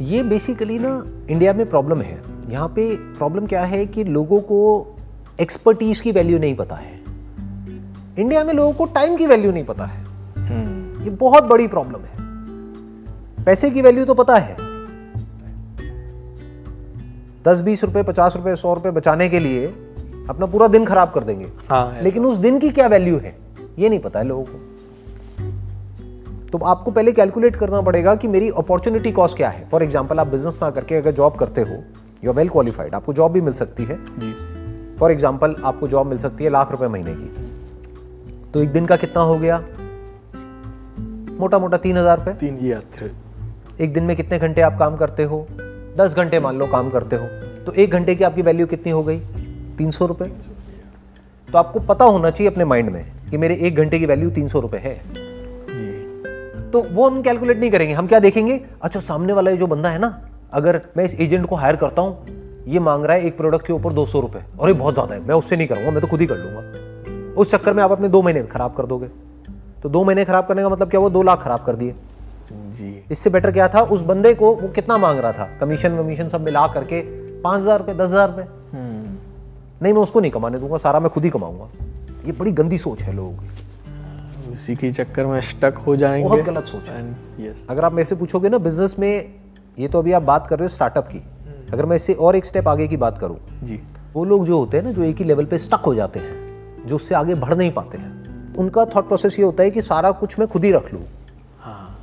ये बेसिकली ना इंडिया में प्रॉब्लम है। यहाँ पे प्रॉब्लम क्या है कि लोगों को एक्सपर्टीज की वैल्यू नहीं पता है। इंडिया में लोगों को टाइम की वैल्यू नहीं पता है। hmm. ये बहुत बड़ी प्रॉब्लम है। पैसे की वैल्यू तो पता है। दस बीस रुपए पचास रुपए सौ रुपए बचाने के लिए अपना पूरा दिन खराब कर देंगे। हाँ, लेकिन उस दिन की क्या वैल्यू है? ये नहीं पता है लोगों को। तो आपको पहले कैलकुलेट करना पड़ेगा कि मेरी अपॉर्चुनिटी कॉस्ट क्या है। फॉर एग्ज़ाम्पल आप बिज़नेस ना करके अगर जॉब करते हो यू आर वेल क्वालिफाइड आपको जॉब भी मिल सकती है। जी। फॉर एग्ज़ाम्पल आपको जॉब मिल सकती है लाख रुपए महीने की। तो एक दिन का कितना हो गया? मोटा मोटा तीन हज़ार रुपए। तीन या एक दिन में कितने घंटे आप काम करते हो? दस घंटे मान लो काम करते हो। तो एक घंटे की आपकी वैल्यू कितनी हो गई? तीन सौ रुपये तो आपको पता होना चाहिए अपने माइंड में कि मेरे एक घंटे की वैल्यू तीन सौ रुपये है। तो वो हम कैलकुलेट नहीं करेंगे। हम क्या देखेंगे? अच्छा सामने वाला ये जो बंदा है ना अगर मैं इस एजेंट को हायर करता हूँ ये मांग रहा है एक प्रोडक्ट के ऊपर दो सौ रुपये और ये बहुत ज़्यादा है मैं उससे नहीं करूँगा मैं तो खुद ही कर लूँगा। उस चक्कर में आप अपने दो महीने खराब कर दोगे। तो दो महीने खराब करने का मतलब क्या हुआ? दो लाख खराब कर दिए। जी। इससे बेटर क्या था? उस बंदे को वो कितना मांग रहा था? कमीशन वमीशन सब मिला करके पाँच हज़ार रुपये दस हज़ार रुपये हम्म, नहीं मैं उसको नहीं कमाने दूँगा सारा मैं खुद ही कमाऊँगा। ये बड़ी गंदी सोच है लोगों की। उसी के चक्कर में स्टक हो जाएँगे। बहुत गलत सोच है। यस अगर आप मेरे से पूछोगे ना बिज़नेस में ये तो अभी आप बात कर रहे हो स्टार्टअप की। अगर मैं इससे और एक स्टेप आगे की बात करूँ जी। वो लोग जो होते हैं ना जो एक ही लेवल पे स्टक हो जाते हैं जो उससे आगे बढ़ नहीं पाते हैं उनका थॉट प्रोसेस ये होता है कि सारा कुछ मैं खुद ही रख लूँ। हाँ।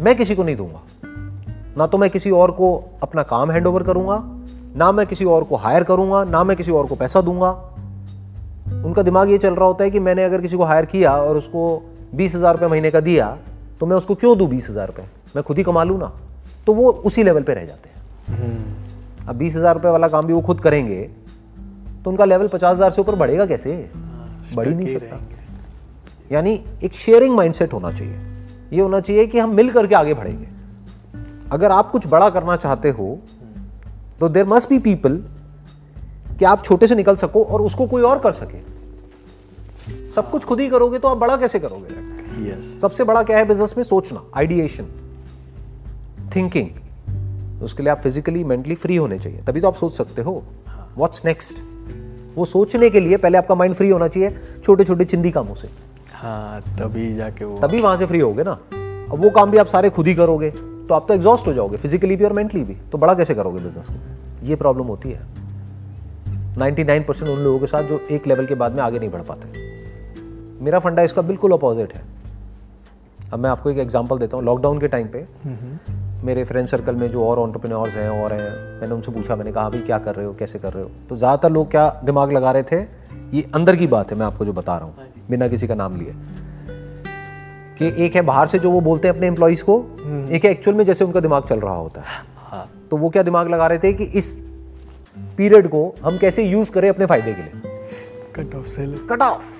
मैं किसी को नहीं दूँगा। ना तो मैं किसी और को अपना काम हैंड ओवर करूँगा ना मैं किसी और को हायर करूँगा ना मैं किसी और को पैसा दूँगा। उनका दिमाग ये चल रहा होता है कि मैंने अगर किसी को हायर किया और उसको बीस हज़ार रुपये महीने का दिया तो मैं उसको क्यों दूँ बीस हज़ार रुपये? मैं खुद ही कमा लूँ ना। तो वो उसी लेवल पे रह जाते हैं। अब बीस हज़ार रुपये वाला काम भी वो खुद करेंगे तो उनका लेवल पचास हज़ार से ऊपर बढ़ेगा कैसे? बढ़ ही नहीं सकता। यानी एक शेयरिंग माइंडसेट होना चाहिए। ये होना चाहिए कि हम मिल करके आगे बढ़ेंगे। अगर आप कुछ बड़ा करना चाहते हो तो देर मस्ट बी पीपल कि आप छोटे से निकल सको और उसको कोई और कर सके। सब कुछ खुद ही करोगे तो आप बड़ा कैसे करोगे? यस सबसे बड़ा क्या है बिज़नेस में? सोचना आइडिएशन थिंकिंग उसके लिए आप फिजिकली मेंटली फ्री होने चाहिए। तभी तो आप सोच सकते हो। व्हाट्स नेक्स्ट वो सोचने के लिए पहले आपका माइंड फ्री होना चाहिए छोटे छोटे चिंदी कामों से। हाँ तभी जाके वो तभी वहाँ से फ्री होगे ना। अब वो काम भी आप सारे खुद ही करोगे तो आप तो एग्जॉस्ट हो जाओगे फिजिकली भी और मेंटली भी। तो बड़ा कैसे करोगे बिज़नेस को? ये प्रॉब्लम होती है। 99% उन लोगों के साथ जो एक लेवल के बाद में आगे नहीं बढ़ पाते। मेरा फंडा इसका बिल्कुल अपोजिट है। अब मैं आपको एक एग्जांपल देता हूँ। लॉकडाउन के टाइम पे मेरे फ्रेंड सर्कल में जो और ऑन्टरप्रेन्योर्स हैं और हैं मैंने उनसे पूछा मैंने कहा भाई क्या कर रहे हो? कैसे कर रहे हो? तो ज़्यादातर लोग क्या दिमाग लगा रहे थे? ये अंदर की बात है मैं आपको जो बता रहा हूँ। बिना किसी का नाम लिए। कि एक है बाहर से जो वो बोलते हैं अपने एम्प्लॉयज़ को एक है एक्चुअल में जैसे उनका दिमाग चल रहा होता है। हाँ। तो वो क्या दिमाग लगा रहे थे कि इस पीरियड को हम कैसे यूज़ करें अपने फ़ायदे के लिए? Cut off sale cut off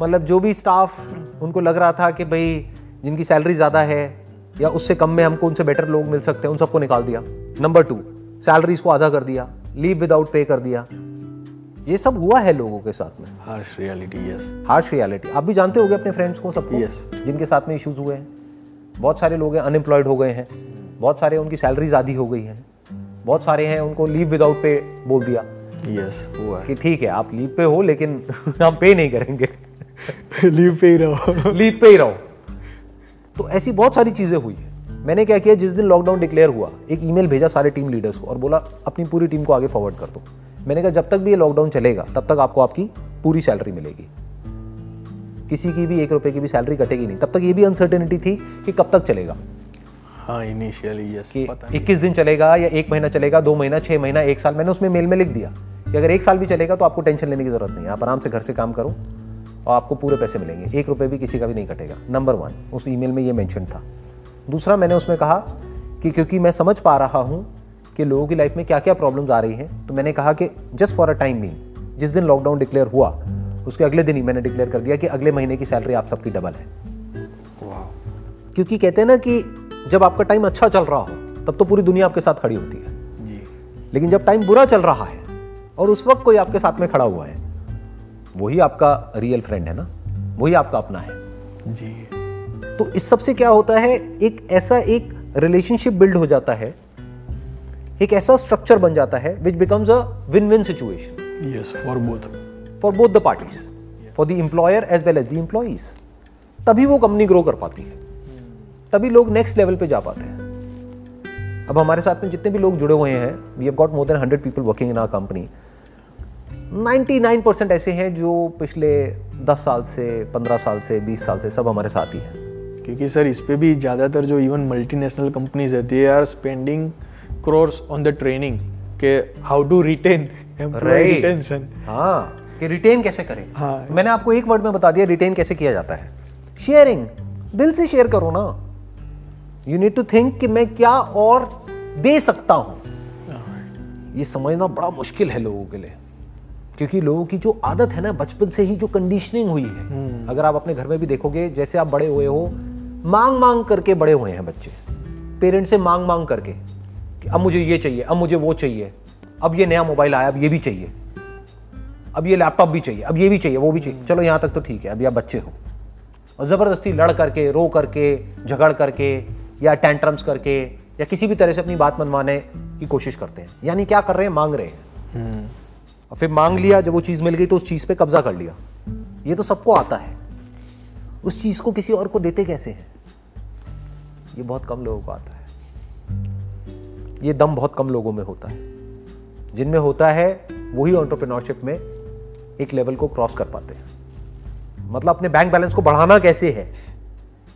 मतलब जो भी स्टाफ उनको लग रहा था कि भाई जिनकी सैलरी ज़्यादा है या उससे कम में हमको उनसे बेटर लोग मिल सकते हैं उन सबको निकाल दिया। नंबर टू सैलरीज को आधा कर दिया लीव विदाउट पे कर दिया। ये सब हुआ है लोगों के साथ में। Harsh reality yes harsh reality आप भी जानते होंगे अपने फ्रेंड्स को सबको? Yes. जिनके साथ में इश्यूज़ हुए हैं। बहुत सारे लोग हैं अनएम्प्लॉयड हो गए हैं। बहुत सारे उनकी सैलरीज आधी हो गई हैं। बहुत सारे हैं उनको लीव विदाउट पे बोल दिया। यस हुआ कि ठीक है आप लीव पे हो लेकिन हम पे नहीं करेंगे। लीव पे ही रहो। लीव पे ही रहो। तो ऐसी बहुत सारी चीज़ें हुई। मैंने क्या किया जिस दिन लॉकडाउन डिक्लेयर हुआ एक ईमेल भेजा सारे टीम लीडर्स को और बोला अपनी पूरी टीम को आगे फॉरवर्ड कर दो। मैंने कहा जब तक भी ये लॉकडाउन चलेगा तब तक आपको आपकी पूरी सैलरी मिलेगी। किसी की भी एक रुपए की भी सैलरी कटेगी नहीं। तब तक ये भी अनसर्टेनिटी थी कि कब तक चलेगा। हाँ इनिशियली यस कि 21 दिन चलेगा या एक महीना चलेगा दो महीना छः महीना एक साल मैंने उसमें मेल में लिख दिया कि अगर एक साल भी चलेगा तो आपको टेंशन लेने की ज़रूरत नहीं है। आप आराम से घर से काम करो और आपको पूरे पैसे मिलेंगे। एक रुपये भी किसी का भी नहीं कटेगा। नंबर वन उस ईमेल में ये मेंशन था। दूसरा मैंने उसमें कहा कि क्योंकि मैं समझ पा रहा हूँ कि लोगों की लाइफ में क्या क्या प्रॉब्लम्स आ रही हैं तो मैंने कहा कि just for a time being जिस दिन लॉकडाउन डिक्लेयर हुआ उसके अगले दिन ही मैंने डिक्लेयर कर दिया कि अगले महीने की सैलरी आप सबकी डबल है। क्योंकि कहते हैं ना कि जब आपका टाइम अच्छा चल रहा हो तब तो पूरी दुनिया आपके साथ खड़ी होती है। जी। लेकिन जब टाइम बुरा चल रहा है और उस वक्त कोई आपके साथ में खड़ा हुआ है वही आपका रियल फ्रेंड है ना? वही आपका अपना है। जी। तो इस सबसे क्या होता है एक ऐसा एक रिलेशनशिप बिल्ड हो जाता है एक ऐसा स्ट्रक्चर बन जाता है which becomes a win win situation yes for both for both the parties for the employer as well as the तभी वो कंपनी ग्रो कर पाती है। तभी लोग नेक्स्ट लेवल पे जा पाते हैं। अब हमारे साथ में जितने भी लोग जुड़े हुए हैं we have got more than hundred people working in our company 99 percent ऐसे हैं जो पिछले 10 साल से 15 साल से 20 साल से सब हमारे साथ ही हैं। क्योंकि सर इस पे भी ज़्यादातर जो इवन मल्टीनेशनल कंपनीज़ है they are spending crores on the training के हाउ टू रिटेन रिटेंशन हाँ कि रिटेन कैसे करें? हाँ। मैंने आपको एक वर्ड में बता दिया रिटेन कैसे किया जाता है? शेयरिंग दिल से शेयर करो ना। यू नीड टू थिंक कि मैं क्या और दे सकता हूँ। ये समझना बड़ा मुश्किल है लोगों के लिए। क्योंकि लोगों की जो आदत है ना बचपन से ही जो कंडीशनिंग हुई है। अगर आप अपने घर में भी देखोगे जैसे आप बड़े हुए हो मांग मांग करके बड़े हुए हैं बच्चे। पेरेंट्स से मांग मांग करके कि अब मुझे ये चाहिए अब मुझे वो चाहिए। अब ये नया मोबाइल आया अब ये भी चाहिए। अब ये लैपटॉप भी चाहिए अब ये भी चाहिए वो भी चाहिए। चलो यहाँ तक तो ठीक है अभी आप बच्चे हो। और ज़बरदस्ती लड़ करके रो करके झगड़ करके या टेंट्रम्स करके या किसी भी तरह से अपनी बात मनवाने की कोशिश करते हैं। यानी क्या कर रहे हैं? मांग रहे हैं। और फिर मांग लिया जब वो चीज़ मिल गई तो उस चीज़ पे कब्जा कर लिया। ये तो सबको आता है। उस चीज़ को किसी और को देते कैसे हैं? ये बहुत कम लोगों को आता है। ये दम बहुत कम लोगों में होता है। जिनमें होता है वही ऑन्टरप्रिनोरशिप में एक लेवल को क्रॉस कर पाते हैं। मतलब अपने बैंक बैलेंस को बढ़ाना कैसे है?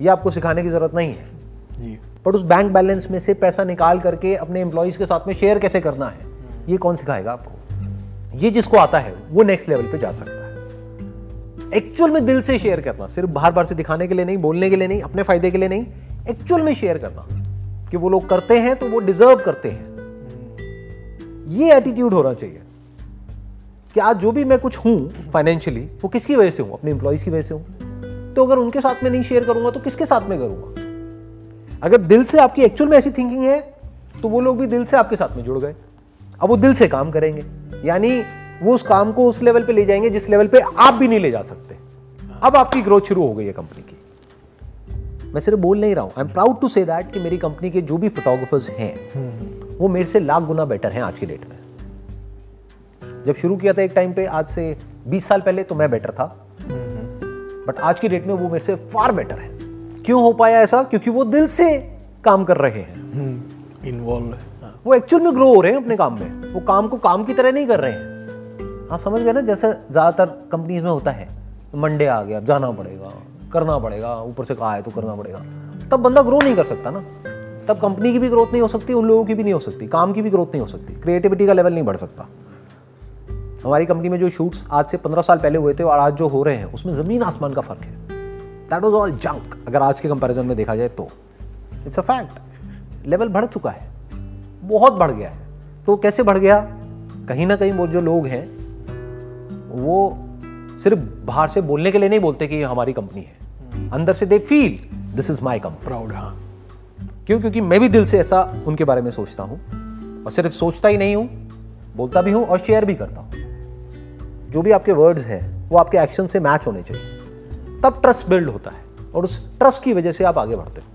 ये आपको सिखाने की ज़रूरत नहीं है। जी। पर उस बैंक बैलेंस में से पैसा निकाल करके अपने एम्प्लॉयज़ के साथ में शेयर कैसे करना है? ये कौन सिखाएगा आपको? ये जिसको आता है, वो नेक्स्ट लेवल पे जा सकता है। एक्चुअल में दिल से शेयर करना, सिर्फ़ बार बार से दिखाने के लिए नहीं, बोलने के लिए नहीं, अपने फ़ायदे के लिए नहीं एक्चुअल में शेयर करना कि वो लोग करते हैं तो वो डिजर्व करते हैं। ये एटीट्यूड होना चाहिए कि आज जो भी मैं कुछ हूँ फाइनेंशियली वो किसकी वजह से हूँ? अपने एम्प्लॉयज़ की वजह से हूँ। तो अगर उनके साथ में नहीं शेयर करूँगा तो किसके साथ में करूँगा? अगर दिल से आपकी एक्चुअल में ऐसी थिंकिंग है तो वो लोग भी दिल से आपके साथ में जुड़ गए। अब वो दिल से काम करेंगे। यानी वो उस काम को उस लेवल पे ले जाएँगे जिस लेवल पे आप भी नहीं ले जा सकते। अब आपकी ग्रोथ शुरू हो गई है कंपनी की। मैं सिर्फ़ बोल नहीं रहा हूँ। I am proud to say that कि मेरी कंपनी के जो भी फोटोग्राफर्स हैं, वो मेरे से लाख गुना बेटर हैं आज की डेट में। जब शुरू किया था एक टाइम पे, आज से 20 साल पहले तो मैं बेटर था। बट आज की डेट में वो मेरे से फार बेटर है। क्यों हो पाया ऐसा? क्योंकि वो दिल से काम कर रहे हैं। इन्वॉल्व है। हाँ, वो एक्चुअल में ग्रो हो रहे हैं अपने काम में। वो काम को काम की तरह नहीं कर रहे हैं। आप समझ गए ना? जैसे ज़्यादातर कंपनीज़ में होता है मंडे आ गया जाना पड़ेगा करना पड़ेगा ऊपर से कहा है तो करना पड़ेगा। तब बंदा ग्रो नहीं कर सकता ना। तब कंपनी की भी ग्रोथ नहीं हो सकती उन लोगों की भी नहीं हो सकती काम की भी ग्रोथ नहीं हो सकती। क्रिएटिविटी का लेवल नहीं बढ़ सकता। हमारी कंपनी में जो शूट्स आज से पंद्रह साल पहले हुए थे और आज जो हो रहे हैं उसमें ज़मीन आसमान का फ़र्क है। दैट वॉज़ ऑल जंक अगर आज के कंपैरिजन में देखा जाए तो। इट्स अ फैक्ट लेवल बढ़ चुका है। बहुत बढ़ गया है। तो कैसे बढ़ गया? कहीं ना कहीं वो जो लोग हैं वो सिर्फ़ बाहर से बोलने के लिए नहीं बोलते कि ये हमारी कंपनी है। अंदर से they feel this is my come proud हाँ। क्यों? क्योंकि मैं भी दिल से ऐसा उनके बारे में सोचता हूँ। और सिर्फ़ सोचता ही नहीं हूँ बोलता भी हूँ और शेयर भी करता हूँ। जो भी आपके वर्ड्स हैं वो आपके एक्शन से मैच होने चाहिए। तब ट्रस्ट बिल्ड होता है और उस ट्रस्ट की वजह से आप आगे बढ़ते हो।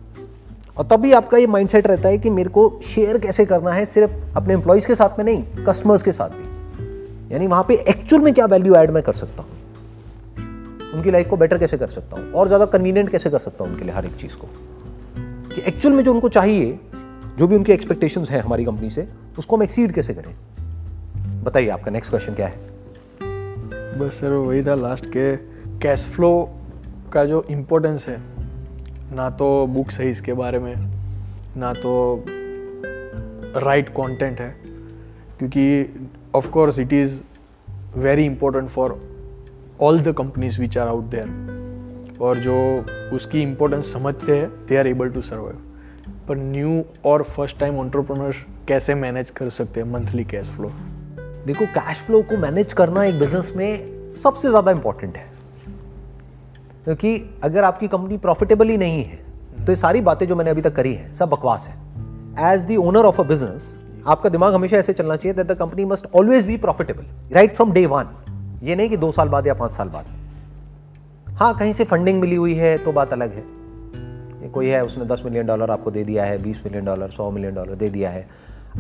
और तभी आपका ये माइंडसेट रहता है कि मेरे को शेयर कैसे करना है, सिर्फ़ अपने एम्प्लॉयज़ के साथ में नहीं कस्टमर्स के साथ भी। यानी वहाँ पे एक्चुअल में क्या वैल्यू ऐड मैं कर सकता हूँ? उनकी लाइफ को बेटर कैसे कर सकता हूँ? और ज़्यादा कन्वीनियंट कैसे कर सकता हूँ उनके लिए हर एक चीज़ को? कि एक्चुअल में जो उनको चाहिए, जो भी उनकी एक्सपेक्टेशंस हैं हमारी कंपनी से, उसको हम एक्सीड कैसे करें? बताइए, आपका नेक्स्ट क्वेश्चन क्या है? बस सर, वही था लास्ट के कैश फ्लो का जो इम्पोर्टेंस है, ना तो बुक्स है इसके बारे में, ना तो राइट कंटेंट है, क्योंकि of course it is very important for all the companies which are out there और जो उसकी इम्पोर्टेंस समझते हैं they are able to survive पर न्यू और फ़र्स्ट टाइम ऑन्टरप्रनर कैसे मैनेज कर सकते हैं मंथली कैश फ्लो देखो कैश फ्लो को मैनेज करना एक बिज़नेस में सबसे ज़्यादा इंपॉर्टेंट है। क्योंकि अगर आपकी कंपनी प्रॉफिटेबल ही नहीं है तो ये सारी बातें जो मैंने अभी तक करी है सब बकवास है। As the owner of a business आपका दिमाग हमेशा ऐसे चलना चाहिए that the company must always be profitable right from day one ये नहीं कि दो साल बाद या पाँच साल बाद। हाँ कहीं से फंडिंग मिली हुई है तो बात अलग है। कोई है उसने दस मिलियन डॉलर आपको दे दिया है बीस मिलियन डॉलर सौ मिलियन डॉलर दे दिया है।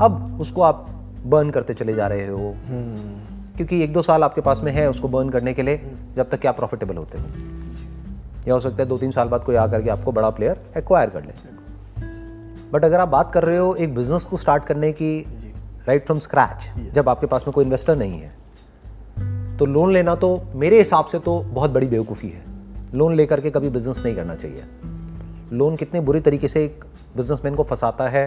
अब उसको आप बर्न करते चले जा रहे हो। क्योंकि एक दो साल आपके पास में है उसको बर्न करने के लिए जब तक कि आप प्रॉफिटेबल होते हो। या हो सकता है दो तीन साल बाद कोई आकर के आपको बड़ा प्लेयर एक्वायर कर ले। बट अगर आप बात कर रहे हो एक बिज़नेस को स्टार्ट करने की राइट फ्रॉम स्क्रैच जब आपके पास में कोई इन्वेस्टर नहीं है तो लोन लेना तो मेरे हिसाब से तो बहुत बड़ी बेवकूफ़ी है। लोन लेकर के कभी बिज़नेस नहीं करना चाहिए। लोन कितने बुरी तरीके से एक बिजनेसमैन को फंसाता है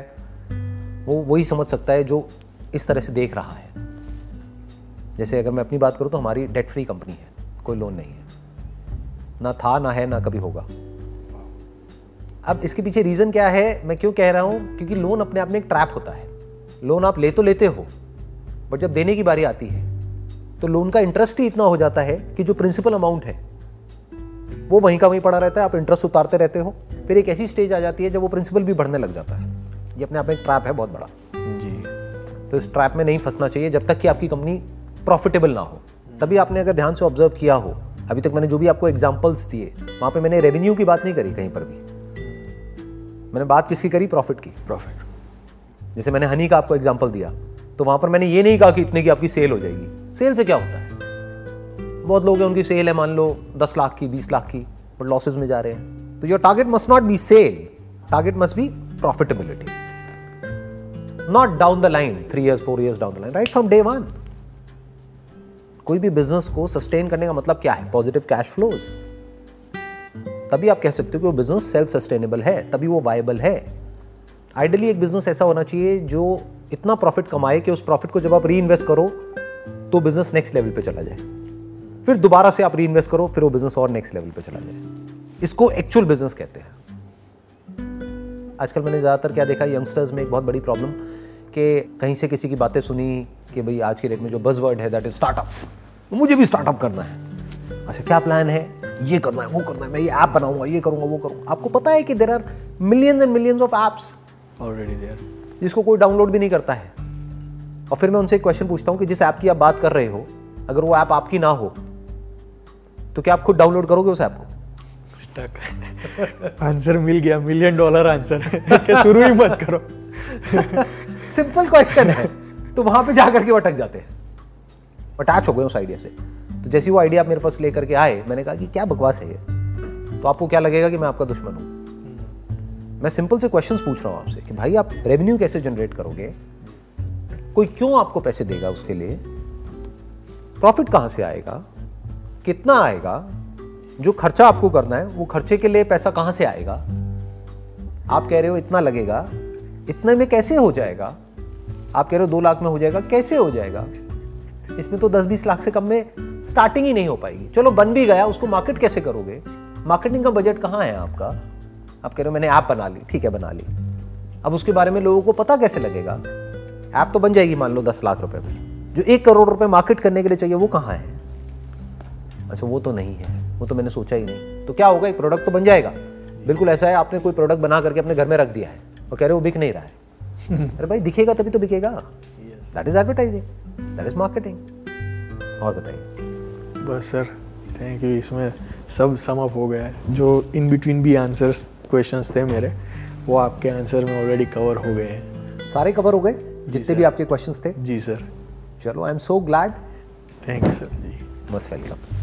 वो वही समझ सकता है जो इस तरह से देख रहा है। जैसे अगर मैं अपनी बात करूँ तो हमारी डेट फ्री कंपनी है कोई लोन नहीं है। ना था ना है ना कभी होगा। अब इसके पीछे रीज़न क्या है? मैं क्यों कह रहा हूँ? क्योंकि लोन अपने आप में एक ट्रैप होता है। लोन आप ले तो लेते हो बट जब देने की बारी आती है तो लोन का इंटरेस्ट ही इतना हो जाता है कि जो प्रिंसिपल अमाउंट है वो वहीं का वहीं पड़ा रहता है। आप इंटरेस्ट उतारते रहते हो फिर एक ऐसी स्टेज आ जाती है जब वो प्रिंसिपल भी बढ़ने लग जाता है। ये अपने आप में एक ट्रैप है बहुत बड़ा। जी। तो इस ट्रैप में नहीं फंसना चाहिए जब तक कि आपकी कंपनी प्रॉफिटेबल ना हो। तभी आपने अगर ध्यान से ऑब्ज़र्व किया हो अभी तक मैंने जो भी आपको एग्जाम्पल्स दिए वहाँ पे मैंने रेवेन्यू की बात नहीं करी कहीं पर भी। मैंने बात किसकी करी? प्रॉफिट की। प्रॉफिट जैसे मैंने हनी का आपको एग्ज़ाम्पल दिया तो वहाँ पर मैंने ये नहीं कहा कि इतने की आपकी सेल हो जाएगी। सेल से क्या होता है? बहुत लोग हैं उनकी सेल है मान लो दस लाख की बीस लाख की बट लॉसेज में जा रहे हैं। तो your target must not be sale target must be profitability not down the line three years four years down the line right from day one कोई भी बिज़नेस को सस्टेन करने का मतलब क्या है? पॉजिटिव कैश फ्लोज तभी आप कह सकते हो कि वो बिज़नेस सेल्फ सस्टेनेबल है, तभी वो वायबल है। आइडली एक बिज़नेस ऐसा होना चाहिए जो इतना प्रॉफिट कमाए कि उस प्रॉफिट को जब आप री इन्वेस्ट करो तो बिज़नेस नेक्स्ट लेवल पे चला जाए। फिर दोबारा से आप री इन्वेस्ट करो, फिर वो बिज़नेस और नेक्स्ट लेवल पे चला जाए। इसको एक्चुअल बिज़नेस कहते हैं। आजकल मैंने ज़्यादातर क्या देखा यंगस्टर्स में एक बहुत बड़ी प्रॉब्लम कि कहीं से किसी की बातें सुनी कि भाई आज के डेट में जो बज वर्ड है दैट इज़ स्टार्टअप मुझे भी स्टार्टअप करना है। अच्छा क्या प्लान है? ये करना है वो करना है मैं ये ऐप बनाऊँगा ये करूँगा वो करूँगा। आपको पता है कि there are millions and millions of apps already there जिसको कोई डाउनलोड भी नहीं करता है। और फिर मैं उनसे एक क्वेश्चन पूछता हूँ कि जिस ऐप की आप बात कर रहे हो अगर वो ऐप आपकी ना हो तो क्या आप खुद डाउनलोड करोगे उस ऐप को? आंसर मिल गया मिलियन डॉलर आंसर शुरू ही मत करो। सिंपल क्वेश्चन है। तो वहाँ पे जाकर के अटक जाते हैं। अटैच हो गए उस आइडिया से। तो जैसे वो आइडिया आप मेरे पास लेकर के आए मैंने कहा कि क्या बकवास है ये? तो आपको क्या लगेगा कि मैं आपका दुश्मन हूँ? मैं सिंपल से क्वेश्चंस पूछ रहा हूँ आपसे कि भाई आप रेवेन्यू कैसे जनरेट करोगे? कोई क्यों आपको पैसे देगा उसके लिए? प्रॉफिट कहाँ से आएगा? कितना आएगा? जो खर्चा आपको करना है वो खर्चे के लिए पैसा कहाँ से आएगा? आप कह रहे हो इतना लगेगा। इतने में कैसे हो जाएगा? आप कह रहे हो दो लाख में हो जाएगा, कैसे हो जाएगा? इसमें तो दस बीस लाख से कम में स्टार्टिंग ही नहीं हो पाएगी। चलो, बन भी गया, उसको मार्केट कैसे करोगे? मार्केटिंग का बजट कहाँ है आपका? आप कह रहे हो मैंने ऐप बना ली, ठीक है, बना ली। अब उसके बारे में लोगों को पता कैसे लगेगा? ऐप तो बन जाएगी, मान लो, दस लाख रुपए में। जो एक करोड़ रुपए मार्केट करने के लिए चाहिए, वो कहाँ है? अच्छा वो तो नहीं है, वो तो मैंने सोचा ही नहीं। तो क्या होगा, एक प्रोडक्ट तो बन जाएगा। बिल्कुल ऐसा है, आपने कोई प्रोडक्ट बना करके अपने घर में रख दिया है, और कह रहे हो बिक नहीं रहा है। अरे भाई दिखेगा तभी तो बिकेगा। That is advertising that is marketing और बताइए। बस सर थैंक यू इसमें सब सम अप हो गया है। जो इन बिटवीन भी आंसर्स क्वेश्चंस थे मेरे वो आपके आंसर में ऑलरेडी कवर हो गए हैं। सारे कवर हो गए? जितने भी आपके क्वेश्चंस थे? जी सर। चलो I am so glad thank you sir ji most welcome